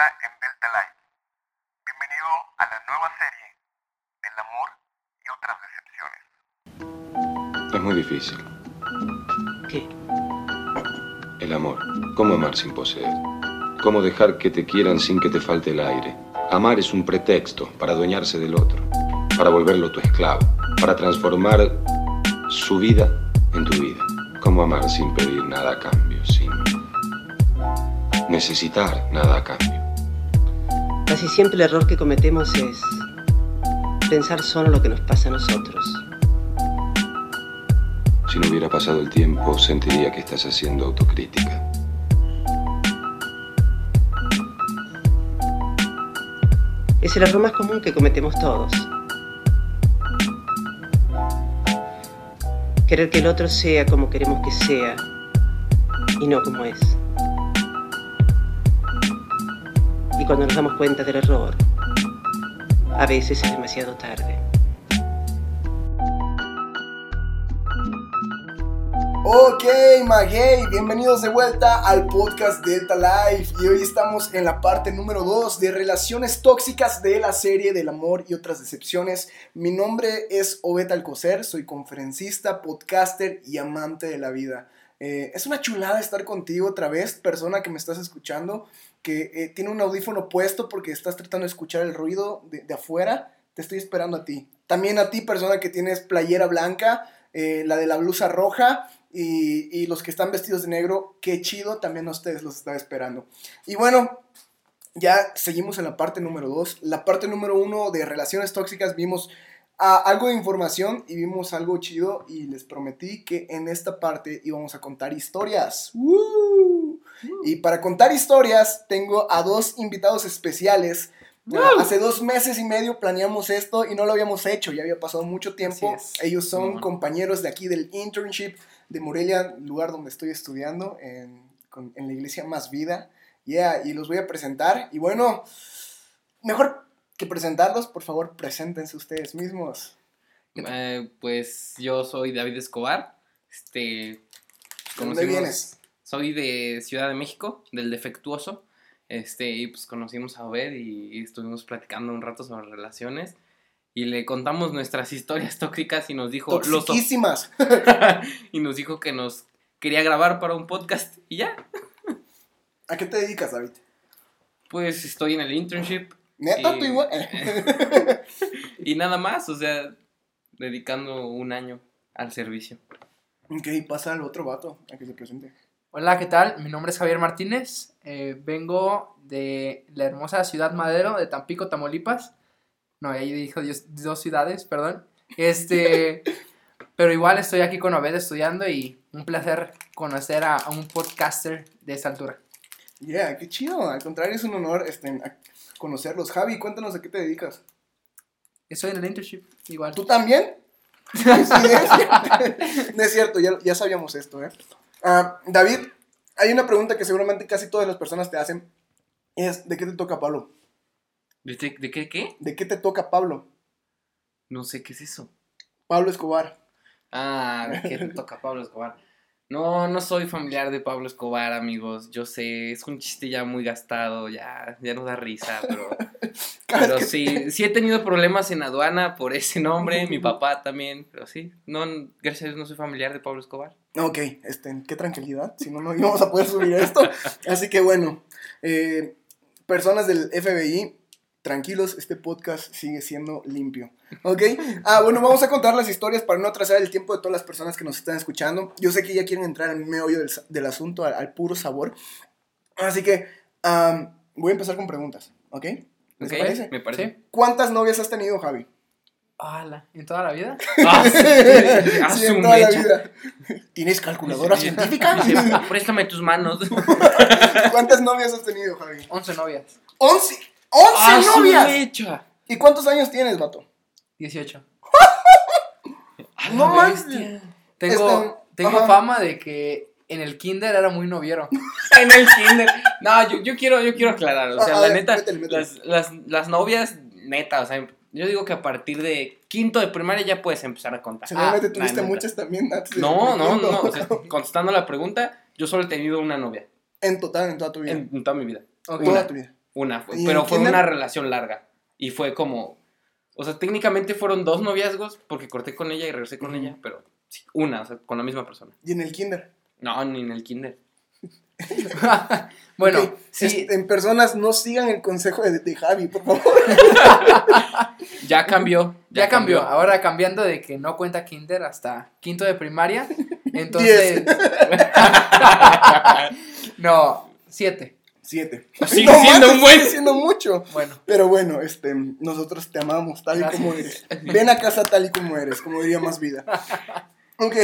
está en Delta Light. Bienvenido a la nueva serie del amor y otras decepciones. Es muy difícil. ¿Qué? El amor. ¿Cómo amar sin poseer? ¿Cómo dejar que te quieran sin que te falte el aire? Amar es un pretexto para adueñarse del otro, para volverlo tu esclavo, para transformar su vida en tu vida. ¿Cómo amar sin pedir nada a cambio, sin necesitar nada a cambio? Casi siempre el error que cometemos es pensar solo lo que nos pasa a nosotros. Si no hubiera pasado el tiempo, sentiría que estás haciendo autocrítica. Es el error más común que cometemos todos. Querer que el otro sea como queremos que sea y no como es. Y cuando nos damos cuenta del error, a veces es demasiado tarde. Ok, Maguey, bienvenidos de vuelta al podcast Delta Life y hoy estamos en la parte número 2 de relaciones tóxicas de la serie del amor y otras decepciones. Mi nombre es Obed Alcocer, soy conferencista, podcaster y amante de la vida. Eh, es una chulada estar contigo otra vez, persona que me estás escuchando, que eh, tiene un audífono puesto porque estás tratando de escuchar el ruido de, afuera. Te estoy esperando a ti. También a ti, persona que tienes playera blanca, eh, la de la blusa roja y, y, los que están vestidos de negro, qué chido, también a ustedes los estaba esperando. Y bueno, ya seguimos en la parte número 2. La parte número 1 de relaciones tóxicas vimos uh, algo de información y vimos algo chido y les prometí que en esta parte íbamos a contar historias. ¡Woo! Y para contar historias tengo a dos invitados especiales. Uh, hace dos meses y medio planeamos esto y no lo habíamos hecho, ya había pasado mucho tiempo. Ellos son compañeros de aquí del internship de Morelia, lugar donde estoy estudiando, en, con, en la iglesia Más Vida. Yeah, y los voy a presentar. Y bueno, mejor que presentarlos, por favor, preséntense ustedes mismos. Eh, pues yo soy David Escobar. Este, ¿De dónde vienes? Soy de Ciudad de México, del defectuoso. Este, y pues conocimos a Obed y, y estuvimos platicando un rato sobre relaciones y le contamos nuestras historias tóxicas y nos dijo. Los... y nos dijo que nos quería grabar para un podcast y ya. ¿A qué te dedicas, David? Pues estoy en el internship. ¿Neta? y... ¿Tú igual? y nada más, o sea, dedicando un año al servicio. Ok, pasa al otro vato a que se presente. Hola, ¿qué tal? Mi nombre es Javier Martínez. Eh, vengo de la hermosa ciudad Madero de Tampico, Tamaulipas. No, ahí dijo Dios, dos ciudades, perdón. Este, pero igual estoy aquí con Obed estudiando y un placer conocer a, a un podcaster de esta altura. Yeah, qué chido. Al contrario, es un honor este, conocerlos. Javi, cuéntanos a qué te dedicas. Estoy en el internship, igual. ¿Tú también? sí, es, no es cierto, ya, ya sabíamos esto, ¿eh? Uh, David, hay una pregunta que seguramente casi todas las personas te hacen. Es, ¿de qué te toca Pablo? ¿De, te, ¿De, qué qué? ¿De qué te toca Pablo? No sé qué es eso. Pablo Escobar. Ah, ¿de qué te toca Pablo Escobar? No, no soy familiar de Pablo Escobar, amigos. Yo sé, es un chiste ya muy gastado, ya, ya nos da risa, pero. pero sí, sí he tenido problemas en aduana por ese nombre, mi papá también, pero sí. No, gracias a Dios no soy familiar de Pablo Escobar. Ok, este, qué tranquilidad, si no, no íbamos a poder subir esto. Así que bueno, eh, personas del FBI, tranquilos, este podcast sigue siendo limpio. ¿Ok? Ah, bueno, vamos a contar las historias para no atrasar el tiempo de todas las personas que nos están escuchando. Yo sé que ya quieren entrar al meollo del, del asunto, al, al, puro sabor. Así que um, voy a empezar con preguntas. ¿Ok? ¿Les okay, parece? Me parece. ¿Cuántas novias has tenido, Javi? ¡Hala! ¿En toda la vida? Ah, sí, sí en toda la vida. ¿Tienes calculadora sí, científica? Préstame tus manos. ¿Cuántas novias has tenido, Javi? 11 novias. ¡11! ¡11 ah, novias! Mecha. ¿Y cuántos años tienes, vato? 18. no más. Tengo, este, tengo ajá. fama de que en el kinder era muy noviero. en el kinder. No, yo, yo, quiero, yo quiero aclarar. O sea, Ah, la ver, neta. Las, las, las novias, neta, o sea, yo digo que a partir de quinto de primaria ya puedes empezar a contar. Seguramente Ah, tuviste muchas también antes de- No, no, no. O sea, contestando la pregunta, yo solo he tenido una novia En total, en toda tu vida. en, en toda mi vida. En Una. toda tu vida. Una, fue- ¿Y en pero fue una relación larga. Y fue como. O sea, técnicamente fueron dos noviazgos porque corté con ella y regresé con ella, pero sí, una, o sea, con la misma persona. Y en el kinder. No, ni en el kinder. bueno, Ok, sí, este, en personas no sigan el consejo de, de Javi, por favor. Ya cambió. ya cambió. Ahora cambiando de que no cuenta kinder hasta quinto de primaria. Entonces. no, siete. Siete. Sigue siendo un buen- Sigue siendo mucho. Bueno, Pero bueno, este, nosotros te amamos tal y Gracias. como eres. Ven a casa tal y como eres, como diría más vida. Ok.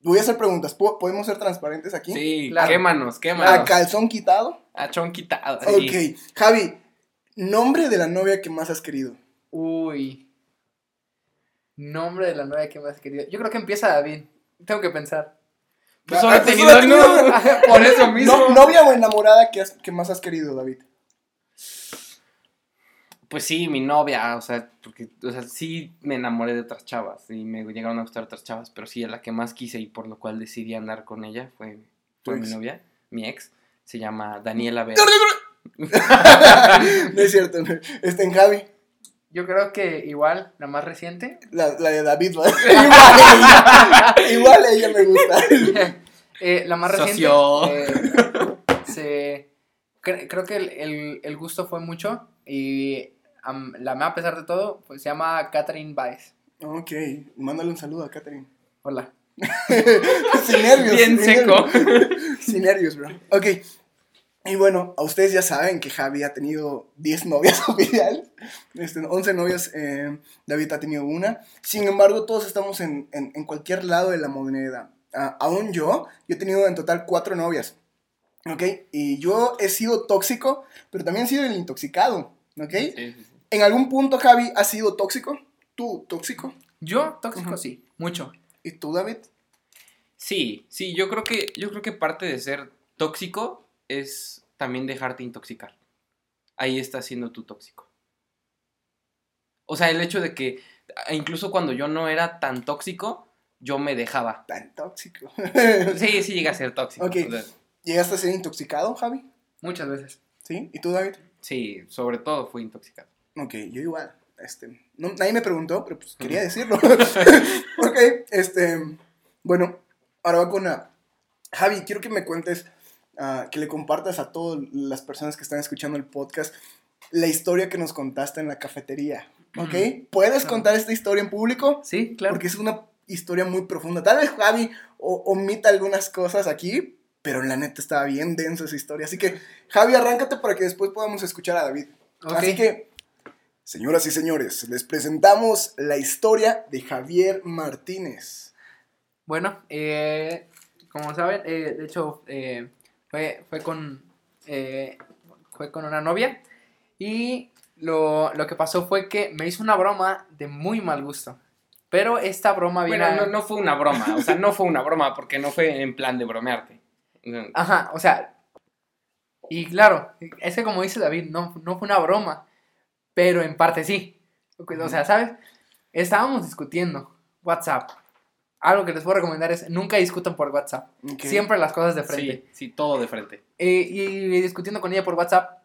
Voy a hacer preguntas. ¿Po- ¿Podemos ser transparentes aquí? Sí, Claro. quémanos, ¿A quémanos. calzón quitado? A chon quitado. sí. Ok. Javi, nombre de la novia que más has querido. uy. Nombre de la novia que más querido. Yo creo que empieza David. Tengo que pensar. Pues solo he Ah, pues tenido solo he tenido- uno. Por eso mismo. No- ¿Novia o enamorada que, has- que más has querido, David? Pues sí, mi novia, o sea, porque, o sea, sí me enamoré de otras chavas y me llegaron a gustar otras chavas, pero sí, la que más quise y por lo cual decidí andar con ella fue, fue mi novia, mi ex, se llama Daniela Vera. no es cierto. no. Este en Javi. Yo creo que igual, la más reciente. La, la de David, ¿vale? igual, ella, igual ella me gusta. eh, la más reciente. Socio. eh, se, cre- creo que el, el- el gusto fue mucho. Y la más a pesar de todo, pues se llama Catherine Baez. Ok, mándale un saludo a Catherine. Hola. sin nervios. Bien sin seco. nervios. Sin nervios, bro. Ok. Y bueno, a ustedes ya saben que Javi ha tenido 10 novias oficiales. Este, 11 novias, eh, David ha tenido una. Sin embargo, todos estamos en, en- en cualquier lado de la moneda. Ah, aún yo, yo he tenido en total 4 novias. ¿Ok? Y yo he sido tóxico, pero también he sido el intoxicado. ¿Ok? Sí, sí, sí. En algún punto, Javi, ¿has sido tóxico? ¿Tú, tóxico? Yo, tóxico, Ujú. sí, mucho. ¿Y tú, David? Sí, sí, yo creo que, yo creo que parte de ser tóxico es también dejarte intoxicar. Ahí estás siendo tú tóxico. O sea, el hecho de que e incluso cuando yo no era tan tóxico, yo me dejaba. Tan tóxico. Sí, sí llega a ser tóxico. O sea, ¿Llegaste a ser intoxicado, Javi? Muchas veces. ¿Sí? ¿Y tú, David? Sí, sobre todo fui intoxicado. Ok, yo igual. Este, no, nadie me preguntó, pero pues quería decirlo. ok, este, bueno, ahora va con la... Javi, quiero que me cuentes, ah, que le compartas a todas las personas que están escuchando el podcast la historia que nos contaste en la cafetería. ¿Ok? ¿Puedes Claro. contar esta historia en público? Sí, claro. Porque es una historia muy profunda. Tal vez Javi omita algunas cosas aquí, pero la neta estaba bien densa esa historia. Así que, Javi, arráncate para que después podamos escuchar a David. Ok. Así que, señoras y señores, les presentamos la historia de Javier Martínez. Bueno, eh, como saben, eh, de hecho, eh, fue, fue, con, eh, fue con una novia y lo, lo que pasó fue que me hizo una broma de muy mal gusto. Pero esta broma viene... Bueno, a- no, no fue una broma, o sea, no fue una broma porque no fue en plan de bromearte. Ajá, o sea, y claro, es que como dice David, no, no fue una broma, pero en parte sí. O sea, ¿sabes? Estábamos discutiendo WhatsApp. Algo que les puedo recomendar es nunca discutan por WhatsApp. Siempre las cosas de frente. Sí, sí, todo de frente. Eh, y discutiendo con ella por WhatsApp,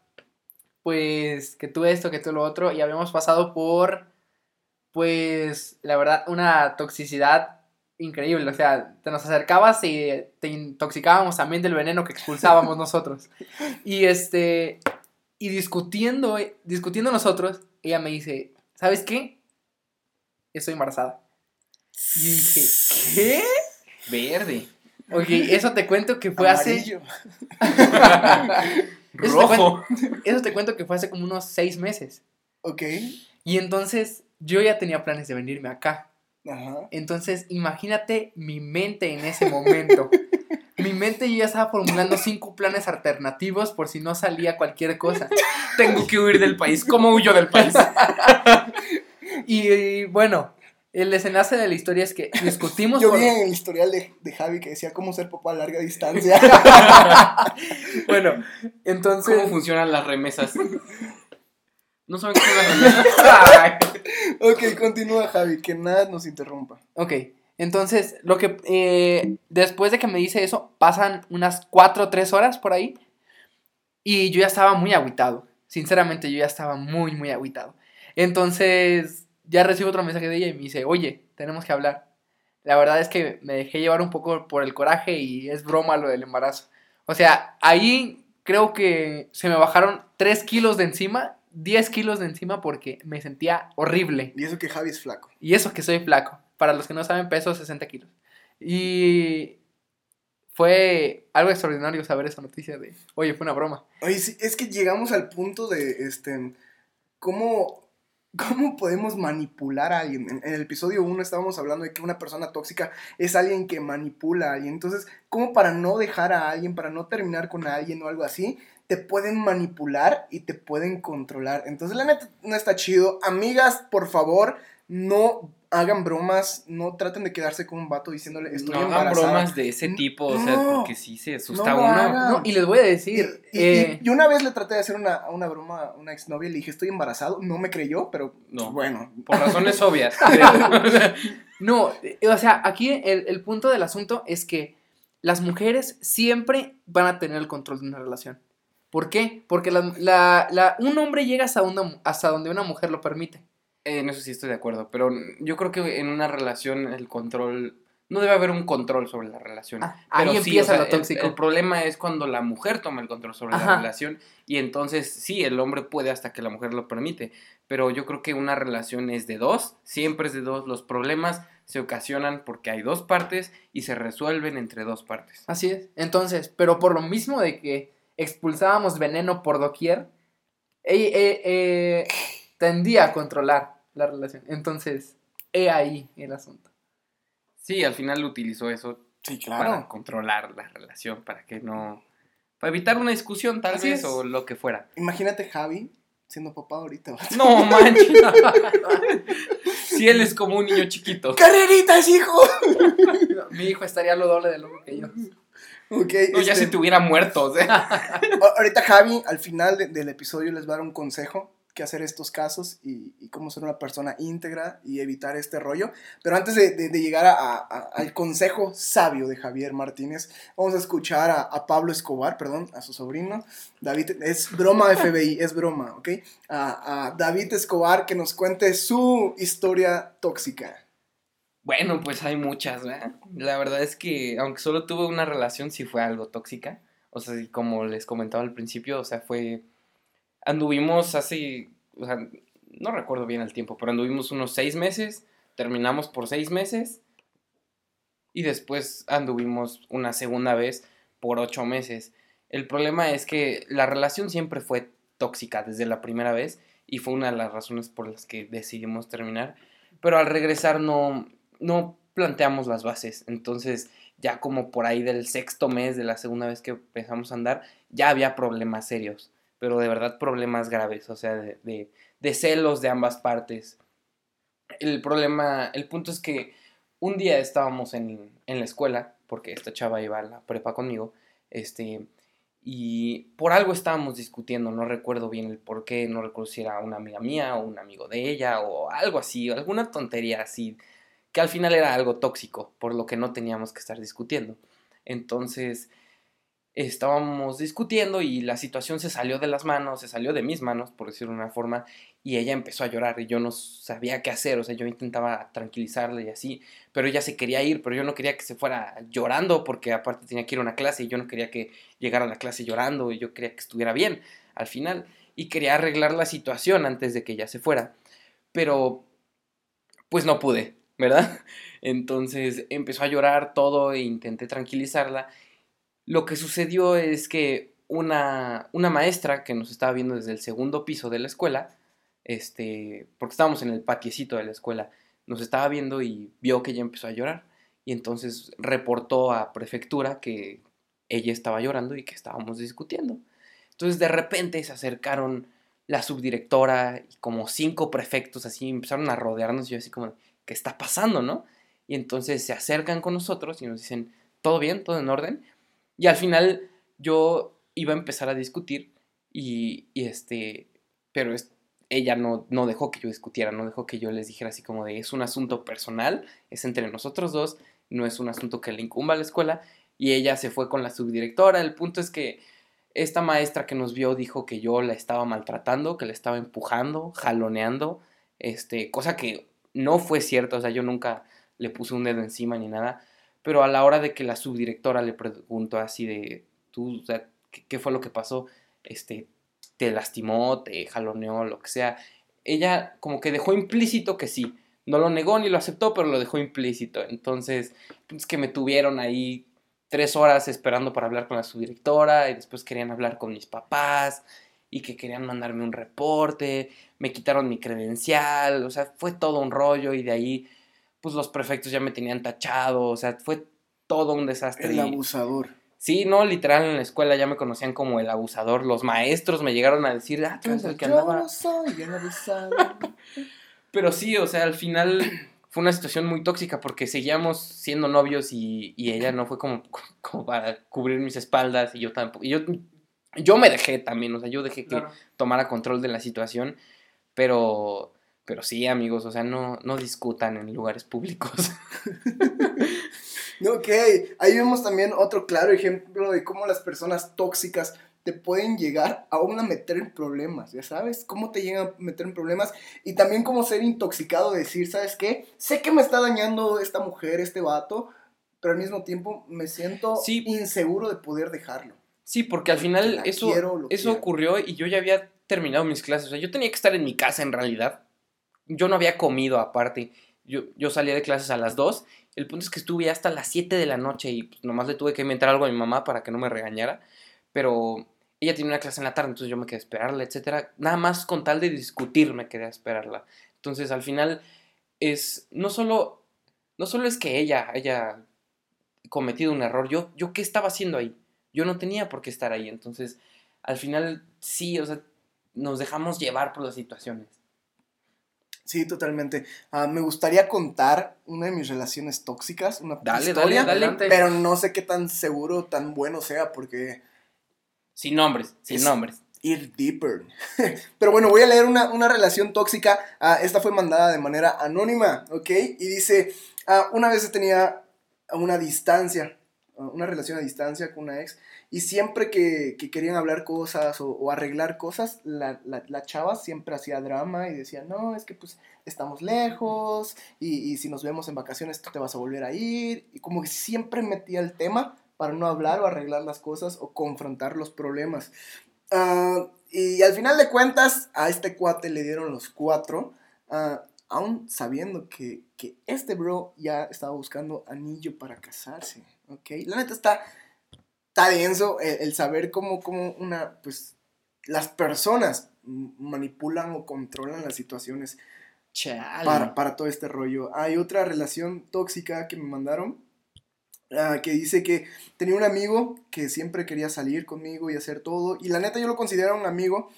pues que tú esto, que tú lo otro, y habíamos pasado por, pues, la verdad, una toxicidad increíble. O sea, te nos acercabas y te intoxicábamos también del veneno que expulsábamos nosotros. Y este, y discutiendo, discutiendo nosotros, ella me dice, ¿sabes qué? Estoy embarazada. Y dije, ¿qué? Verde. Oye, eso te cuento que fue hace... Eso te Rojo. Eso te cuento que fue hace como unos seis meses. Ok. Y entonces yo ya tenía planes de venirme acá. Ajá. Entonces imagínate mi mente en ese momento. mi mente yo ya estaba formulando cinco planes alternativos por si no salía cualquier cosa. Tengo que huir del país. ¿Cómo huyo del país? Y, y, bueno, el desenlace de la historia es que discutimos Yo por- vi en el historial de, de Javi que decía cómo ser papá a larga distancia. Bueno, entonces... ¿Cómo funcionan las remesas? ¿No saben qué son las remesas? Ok, continúa Javi, que nada nos interrumpa. Ok, entonces lo que eh, después de que me dice eso, pasan unas 4 o 3 horas por ahí. Y yo ya estaba muy agüitado. Sinceramente, yo ya estaba muy, muy agüitado. Entonces, ya recibo otro mensaje de ella y me dice, oye, tenemos que hablar. La verdad es que me dejé llevar un poco por el coraje y es broma lo del embarazo. O sea, ahí creo que se me bajaron 3 kilos de encima, 10 kilos de encima porque me sentía horrible. Y eso que Javi es flaco. Y eso que soy flaco. Para los que no saben, peso 60 kilos. Y fue algo extraordinario saber esa noticia de, oye, fue una broma. Oye, sí, es que llegamos al punto de, este, cómo, cómo podemos manipular a alguien. En, el episodio 1 estábamos hablando de que una persona tóxica es alguien que manipula a alguien. Entonces, ¿cómo para no dejar a alguien, para no terminar con alguien o algo así, te pueden manipular y te pueden controlar? Entonces, la neta, no está chido. Amigas, por favor, no hagan bromas, no traten de quedarse con un vato diciéndole estoy no hagan embarazada. bromas de ese tipo, o sea, No, porque sí se asusta no lo uno. hagan. No, y les voy a decir, y- eh, y- y una vez le traté de hacer una, una broma a una exnovia y le dije estoy embarazado, no me creyó, pero No. bueno. Por razones obvias. no, eh, o sea, aquí el, el punto del asunto es que las mujeres siempre van a tener el control de una relación. ¿Por qué? Porque la, la- la- un hombre llega hasta, una- hasta donde una mujer lo permite. En eso sí estoy de acuerdo, pero yo creo que en una relación el control... No debe haber un control sobre la relación. Ah, ahí Pero sí, empieza o sea, lo el- tóxico. El, problema es cuando la mujer toma el control sobre Ajá. la relación y entonces sí, el hombre puede hasta que la mujer lo permite, pero yo creo que una relación es de dos, siempre es de dos, los problemas se ocasionan porque hay dos partes y se resuelven entre dos partes. Así es. Entonces, pero por lo mismo de que expulsábamos veneno por doquier, eh, eh, eh, tendía a controlar la relación. Entonces, he ahí el asunto. Sí, al final utilizó eso Sí, para controlar la relación, para que no... Para evitar una discusión tal Así vez es. o lo que fuera. Imagínate Javi siendo papá ahorita. No manches. si él es como un niño chiquito. ¡Carreritas, hijo! Mi hijo estaría lo doble de loco que yo. Ok, No, ya este, si te hubiera muerto, o sea. a- ahorita Javi al final de- del episodio les va a dar un consejo que hacer estos casos y, cómo ser una persona íntegra y evitar este rollo. Pero antes de, llegar al consejo sabio de Javier Martínez, vamos a escuchar a, Pablo Escobar, perdón, a su sobrino. David, es broma FBI, es broma, ¿ok? A, David Escobar que nos cuente su historia tóxica. Bueno, pues hay muchas, ¿verdad? La verdad es que, aunque solo tuve una relación, sí fue algo tóxica. O sea, como les comentaba al principio, o sea, fue. Anduvimos hace. O sea, no recuerdo bien el tiempo, pero anduvimos unos seis meses. Terminamos por seis meses. Y después anduvimos una segunda vez por ocho meses. El problema es que la relación siempre fue tóxica desde la primera vez. Y fue una de las razones por las que decidimos terminar. Pero al regresar no, no planteamos las bases. Entonces, ya como por ahí del sexto mes de la segunda vez que empezamos a andar, ya había problemas serios. Pero de verdad problemas graves, o sea, de, de, celos de ambas partes. El problema, el punto es que un día estábamos en, en la escuela, porque esta chava iba a la prepa conmigo, este, y por algo estábamos discutiendo, no recuerdo bien el por qué, no recuerdo si una amiga mía o un amigo de ella o algo así, alguna tontería así, que al final era algo tóxico, por lo que no teníamos que estar discutiendo. Entonces, estábamos discutiendo y la situación se salió de las manos, se salió de mis manos, por decirlo de una forma, y ella empezó a llorar y yo no sabía qué hacer, o sea, yo intentaba tranquilizarla y así, pero ella se quería ir, pero yo no quería que se fuera llorando porque aparte tenía que ir a una clase y yo no quería que llegara a la clase llorando y yo quería que estuviera bien al final y quería arreglar la situación antes de que ella se fuera, pero pues no pude, ¿verdad? Entonces empezó a llorar todo e intenté tranquilizarla. Lo que sucedió es que una, una maestra que nos estaba viendo desde el segundo piso de la escuela, este, porque estábamos en el patiecito de la escuela, nos estaba viendo y vio que ella empezó a llorar. Y entonces reportó a prefectura que ella estaba llorando y que estábamos discutiendo. Entonces de repente se acercaron la subdirectora y como cinco prefectos así empezaron a rodearnos y yo así como, ¿qué está pasando, no? Y entonces se acercan con nosotros y nos dicen, ¿todo bien? ¿Todo en orden? Y al final yo iba a empezar a discutir y, este, pero es, ella no, no dejó que yo discutiera, no dejó que yo les dijera así como de, es un asunto personal, es entre nosotros dos, no es un asunto que le incumba a la escuela. Y ella se fue con la subdirectora. El punto es que esta maestra que nos vio dijo que yo la estaba maltratando, que la estaba empujando, jaloneando, este, cosa que no fue cierta, o sea, yo nunca le puse un dedo encima ni nada, pero a la hora de que la subdirectora le preguntó así de, ¿qué, fue lo que pasó? Este, te lastimó, te jaloneó, lo que sea. Ella como que dejó implícito que sí. No lo negó ni lo aceptó, pero lo dejó implícito. Entonces, pues que me tuvieron ahí tres horas esperando para hablar con la subdirectora y después querían hablar con mis papás y que querían mandarme un reporte, me quitaron mi credencial, o sea, fue todo un rollo y de ahí pues los prefectos ya me tenían tachado, o sea, fue todo un desastre. El abusador. Sí, no, literal en la escuela ya me conocían como el abusador, los maestros me llegaron a decir, ah, tú eres el que Yo andaba... no soy el abusador. Pero sí, o sea, al final fue una situación muy tóxica porque seguíamos siendo novios y, y ella no fue como, como para cubrir mis espaldas y yo tampoco. Y yo, yo me dejé también, o sea, yo dejé que Claro. tomara control de la situación, pero, pero sí, amigos, o sea, no, no discutan en lugares públicos. Ok, ahí vemos también otro claro ejemplo de cómo las personas tóxicas te pueden llegar aún a meter en problemas, ya sabes, cómo te llegan a meter en problemas y también cómo ser intoxicado, decir, ¿sabes qué? Sé que me está dañando esta mujer, este vato, pero al mismo tiempo me siento Sí. inseguro de poder dejarlo. Sí, porque al final eso, quiero, eso quiero. ocurrió y yo ya había terminado mis clases. O sea, yo tenía que estar en mi casa en realidad. Yo no había comido aparte. Yo, yo salía de clases a las 2. El punto es que estuve hasta las 7 de la noche y pues, nomás le tuve que inventar algo a mi mamá para que no me regañara. Pero ella tenía una clase en la tarde, entonces yo me quedé a esperarla, etcétera. Nada más con tal de discutir me quedé a esperarla. Entonces al final es no solo no solo es que ella haya cometido un error, yo yo qué estaba haciendo ahí? Yo no tenía por qué estar ahí, entonces al final sí, o sea, nos dejamos llevar por las situaciones. Sí, totalmente. Ah, me gustaría contar una de mis relaciones tóxicas, una Dale, historia, dale, dale. Pero no sé qué tan seguro, tan bueno sea, porque Sin nombres, sin Es- nombres. ir deeper. Pero bueno, voy a leer una, una relación tóxica. Ah, esta fue mandada de manera anónima, ¿ok? Y dice, ah, una vez tenía una distancia, una relación a distancia con una ex, y siempre que, que querían hablar cosas o, arreglar cosas, la, la- chava siempre hacía drama y decía, no, es que pues estamos lejos, y, y si nos vemos en vacaciones tú te vas a volver a ir, y como que siempre metía el tema para no hablar o arreglar las cosas o confrontar los problemas. Ah, y al final de cuentas, a este cuate le dieron los cuatro, ah, aún sabiendo que, que este bro ya estaba buscando anillo para casarse, ¿ok? La neta está, está denso el, el saber cómo, cómo una, pues, las personas manipulan o controlan las situaciones para, para todo este rollo. Hay otra relación tóxica que me mandaron ah, que dice que tenía un amigo que siempre quería salir conmigo y hacer todo. Y la neta yo lo considero un amigo,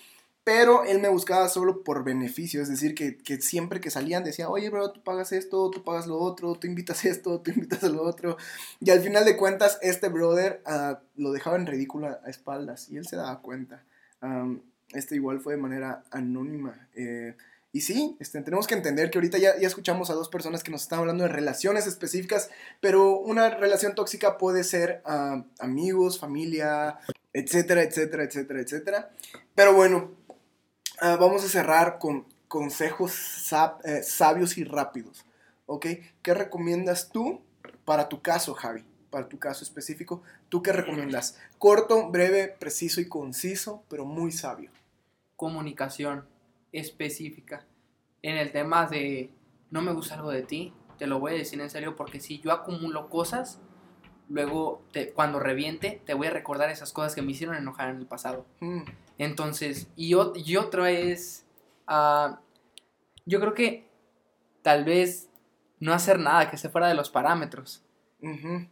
pero él me buscaba solo por beneficio. Es decir, que, que siempre que salían decía, oye, bro, tú pagas esto, tú pagas lo otro, tú invitas esto, tú invitas lo otro. Y al final de cuentas, este brother ah, lo dejaba en ridículo a espaldas y él se daba cuenta. Am, este igual fue de manera anónima. eh, y sí, este, tenemos que entender que ahorita ya, ya escuchamos a dos personas que nos están hablando de relaciones específicas, pero una relación tóxica puede ser ah, amigos, familia, etcétera, etcétera, etcétera, etcétera. Pero bueno, ah, vamos a cerrar con consejos sab- eh, sabios y rápidos, ¿ok? ¿Qué recomiendas tú para tu caso, Javi? Para tu caso específico, ¿tú qué recomiendas? Corto, breve, preciso y conciso, pero muy sabio. comunicación específica en el tema de no me gusta algo de ti, te lo voy a decir en serio porque si yo acumulo cosas, luego te- cuando reviente te voy a recordar esas cosas que me hicieron enojar en el pasado. Mm, Entonces, y, ot- y otro es, ah, yo creo que tal vez no hacer nada que esté fuera de los parámetros,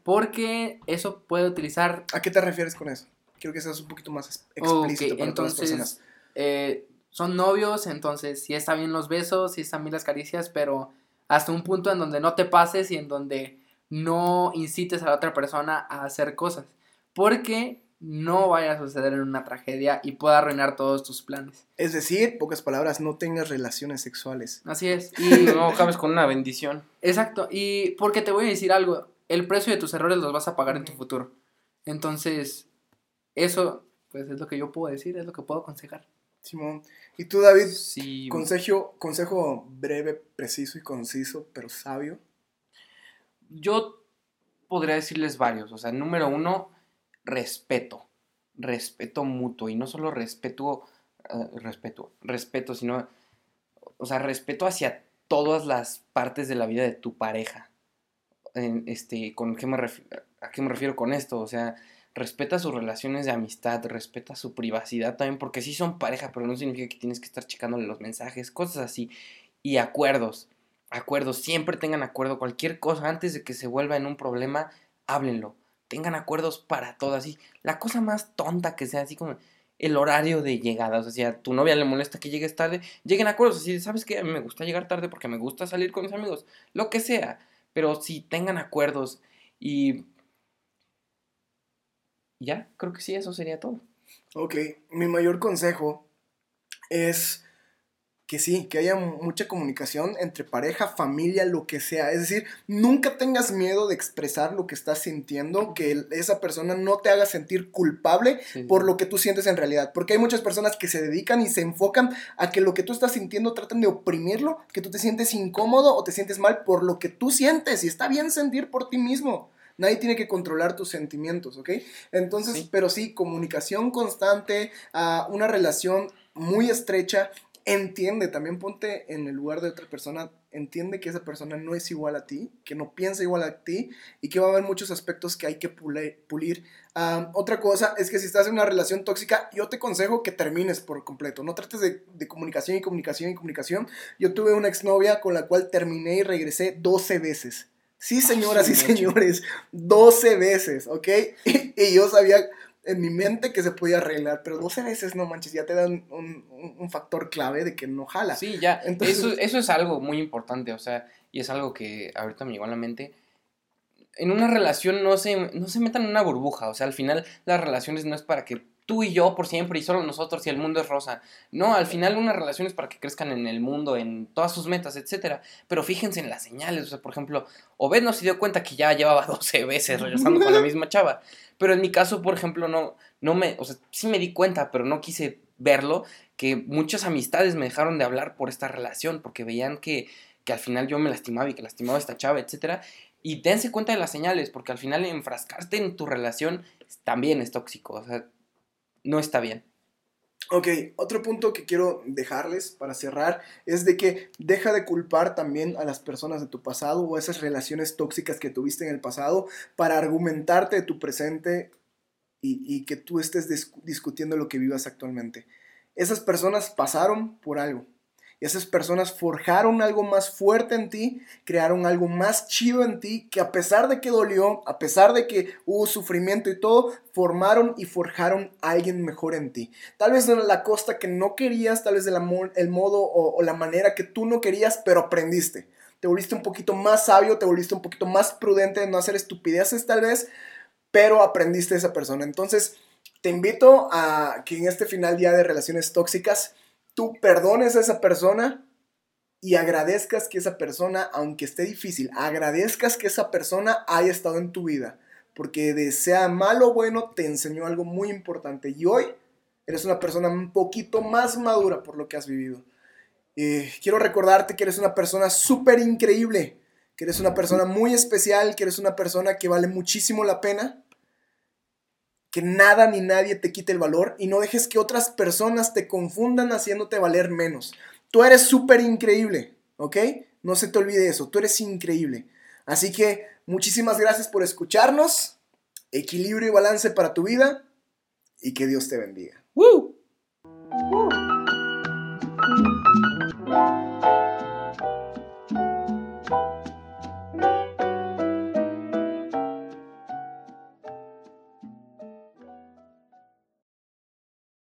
porque eso puede utilizar ¿A qué te refieres con eso? Quiero que seas un poquito más explícito para todas las personas. eh, son novios, entonces sí está bien los besos, sí están bien las caricias, pero hasta un punto en donde no te pases y en donde no incites a la otra persona a hacer cosas, porque no vaya a suceder en una tragedia y pueda arruinar todos tus planes. Es decir, pocas palabras, no tengas relaciones sexuales. Así es. Y No acabes con una bendición. Exacto, y porque te voy a decir algo, el precio de tus errores los vas a pagar en tu futuro. Entonces, eso, pues es lo que yo puedo decir, es lo que puedo aconsejar. Simón. ¿Y tú, David? Sí. Consejo, consejo breve, preciso y conciso, pero sabio. Yo podría decirles varios. O sea, número uno, respeto. Respeto mutuo. Y no solo respeto, eh, respeto, respeto, sino, o sea, respeto hacia todas las partes de la vida de tu pareja. Este, ¿con qué me ¿A qué me refiero con esto? O sea, respeta sus relaciones de amistad, respeta su privacidad también, porque sí son pareja, pero no significa que tienes que estar checándole los mensajes, cosas así. Y acuerdos, acuerdos, siempre tengan acuerdo, cualquier cosa, antes de que se vuelva en un problema, háblenlo. Tengan acuerdos para todo, así. La cosa más tonta que sea, así como el horario de llegada. O sea, si a tu novia le molesta que llegues tarde, lleguen a acuerdos. Así, ¿sabes qué? Me gusta llegar tarde porque me gusta salir con mis amigos. Lo que sea. Pero sí, tengan acuerdos. Y. Ya, creo que sí, eso sería todo. Ok, mi mayor consejo es que sí, que haya mucha comunicación entre pareja, familia, lo que sea. Es decir, nunca tengas miedo de expresar lo que estás sintiendo, que esa persona no te haga sentir culpable Sí, por lo que tú sientes en realidad. Porque hay muchas personas que se dedican y se enfocan a que lo que tú estás sintiendo tratan de oprimirlo, que tú te sientes incómodo o te sientes mal por lo que tú sientes. Y está bien sentir por ti mismo. Nadie tiene que controlar tus sentimientos, ¿ok? Entonces, Sí. pero sí, comunicación constante, ah, una relación muy estrecha. Entiende, también ponte en el lugar de otra persona, entiende que esa persona no es igual a ti, que no piensa igual a ti y que va a haber muchos aspectos que hay que pulir. Otra cosa es que si estás en una relación tóxica, yo te aconsejo que termines por completo. No trates de, de comunicación y comunicación y comunicación. Yo tuve una exnovia con la cual terminé y regresé 12 veces. Sí, señoras y señores, 12 veces, ¿ok? Y, yo sabía en mi mente que se podía arreglar, pero 12 veces, no manches, ya te dan un, un- un factor clave de que no jala. Sí, ya. Entonces- eso, eso es algo muy importante, o sea, y es algo que ahorita me llegó a la mente. En una relación no se, no se metan en una burbuja, o sea, al final las relaciones no es para que tú y yo por siempre y solo nosotros y el mundo es rosa. No, al final una relación es para que crezcan en el mundo, en todas sus metas, etcétera. Pero fíjense en las señales, o sea, por ejemplo, Obed no se dio cuenta que ya llevaba 12 veces regresando con la misma chava. Pero en mi caso, por ejemplo, no, no me, o sea, sí me di cuenta, pero no quise verlo, que muchas amistades me dejaron de hablar por esta relación, porque veían que, que al final yo me lastimaba y que lastimaba esta chava, etcétera. Y dense cuenta de las señales, porque al final enfrascarte en tu relación también es tóxico, o sea, no está bien. Ok, otro punto que quiero dejarles para cerrar es de que deja de culpar también a las personas de tu pasado o esas relaciones tóxicas que tuviste en el pasado para argumentarte de tu presente y, que tú estés dis- discutiendo lo que vivas actualmente. Esas personas pasaron por algo. Esas personas forjaron algo más fuerte en ti, crearon algo más chido en ti, que a pesar de que dolió, a pesar de que hubo sufrimiento y todo, formaron y forjaron a alguien mejor en ti. Tal vez de la costa que no querías, tal vez del el modo o, o la manera que tú no querías, pero aprendiste. Te volviste un poquito más sabio, te volviste un poquito más prudente de no hacer estupideces tal vez, pero aprendiste de esa persona. Entonces, te invito a que en este final día de relaciones tóxicas, tú perdones a esa persona y agradezcas que esa persona, aunque esté difícil, agradezcas que esa persona haya estado en tu vida. Porque de sea malo o bueno, te enseñó algo muy importante. Y hoy eres una persona un poquito más madura por lo que has vivido. Eh, quiero recordarte que eres una persona súper increíble, que eres una persona muy especial, que eres una persona que vale muchísimo la pena que nada ni nadie te quite el valor y no dejes que otras personas te confundan haciéndote valer menos. Tú eres súper increíble, ¿ok? No se te olvide eso, tú eres increíble. Así que muchísimas gracias por escucharnos, equilibrio y balance para tu vida y que Dios te bendiga.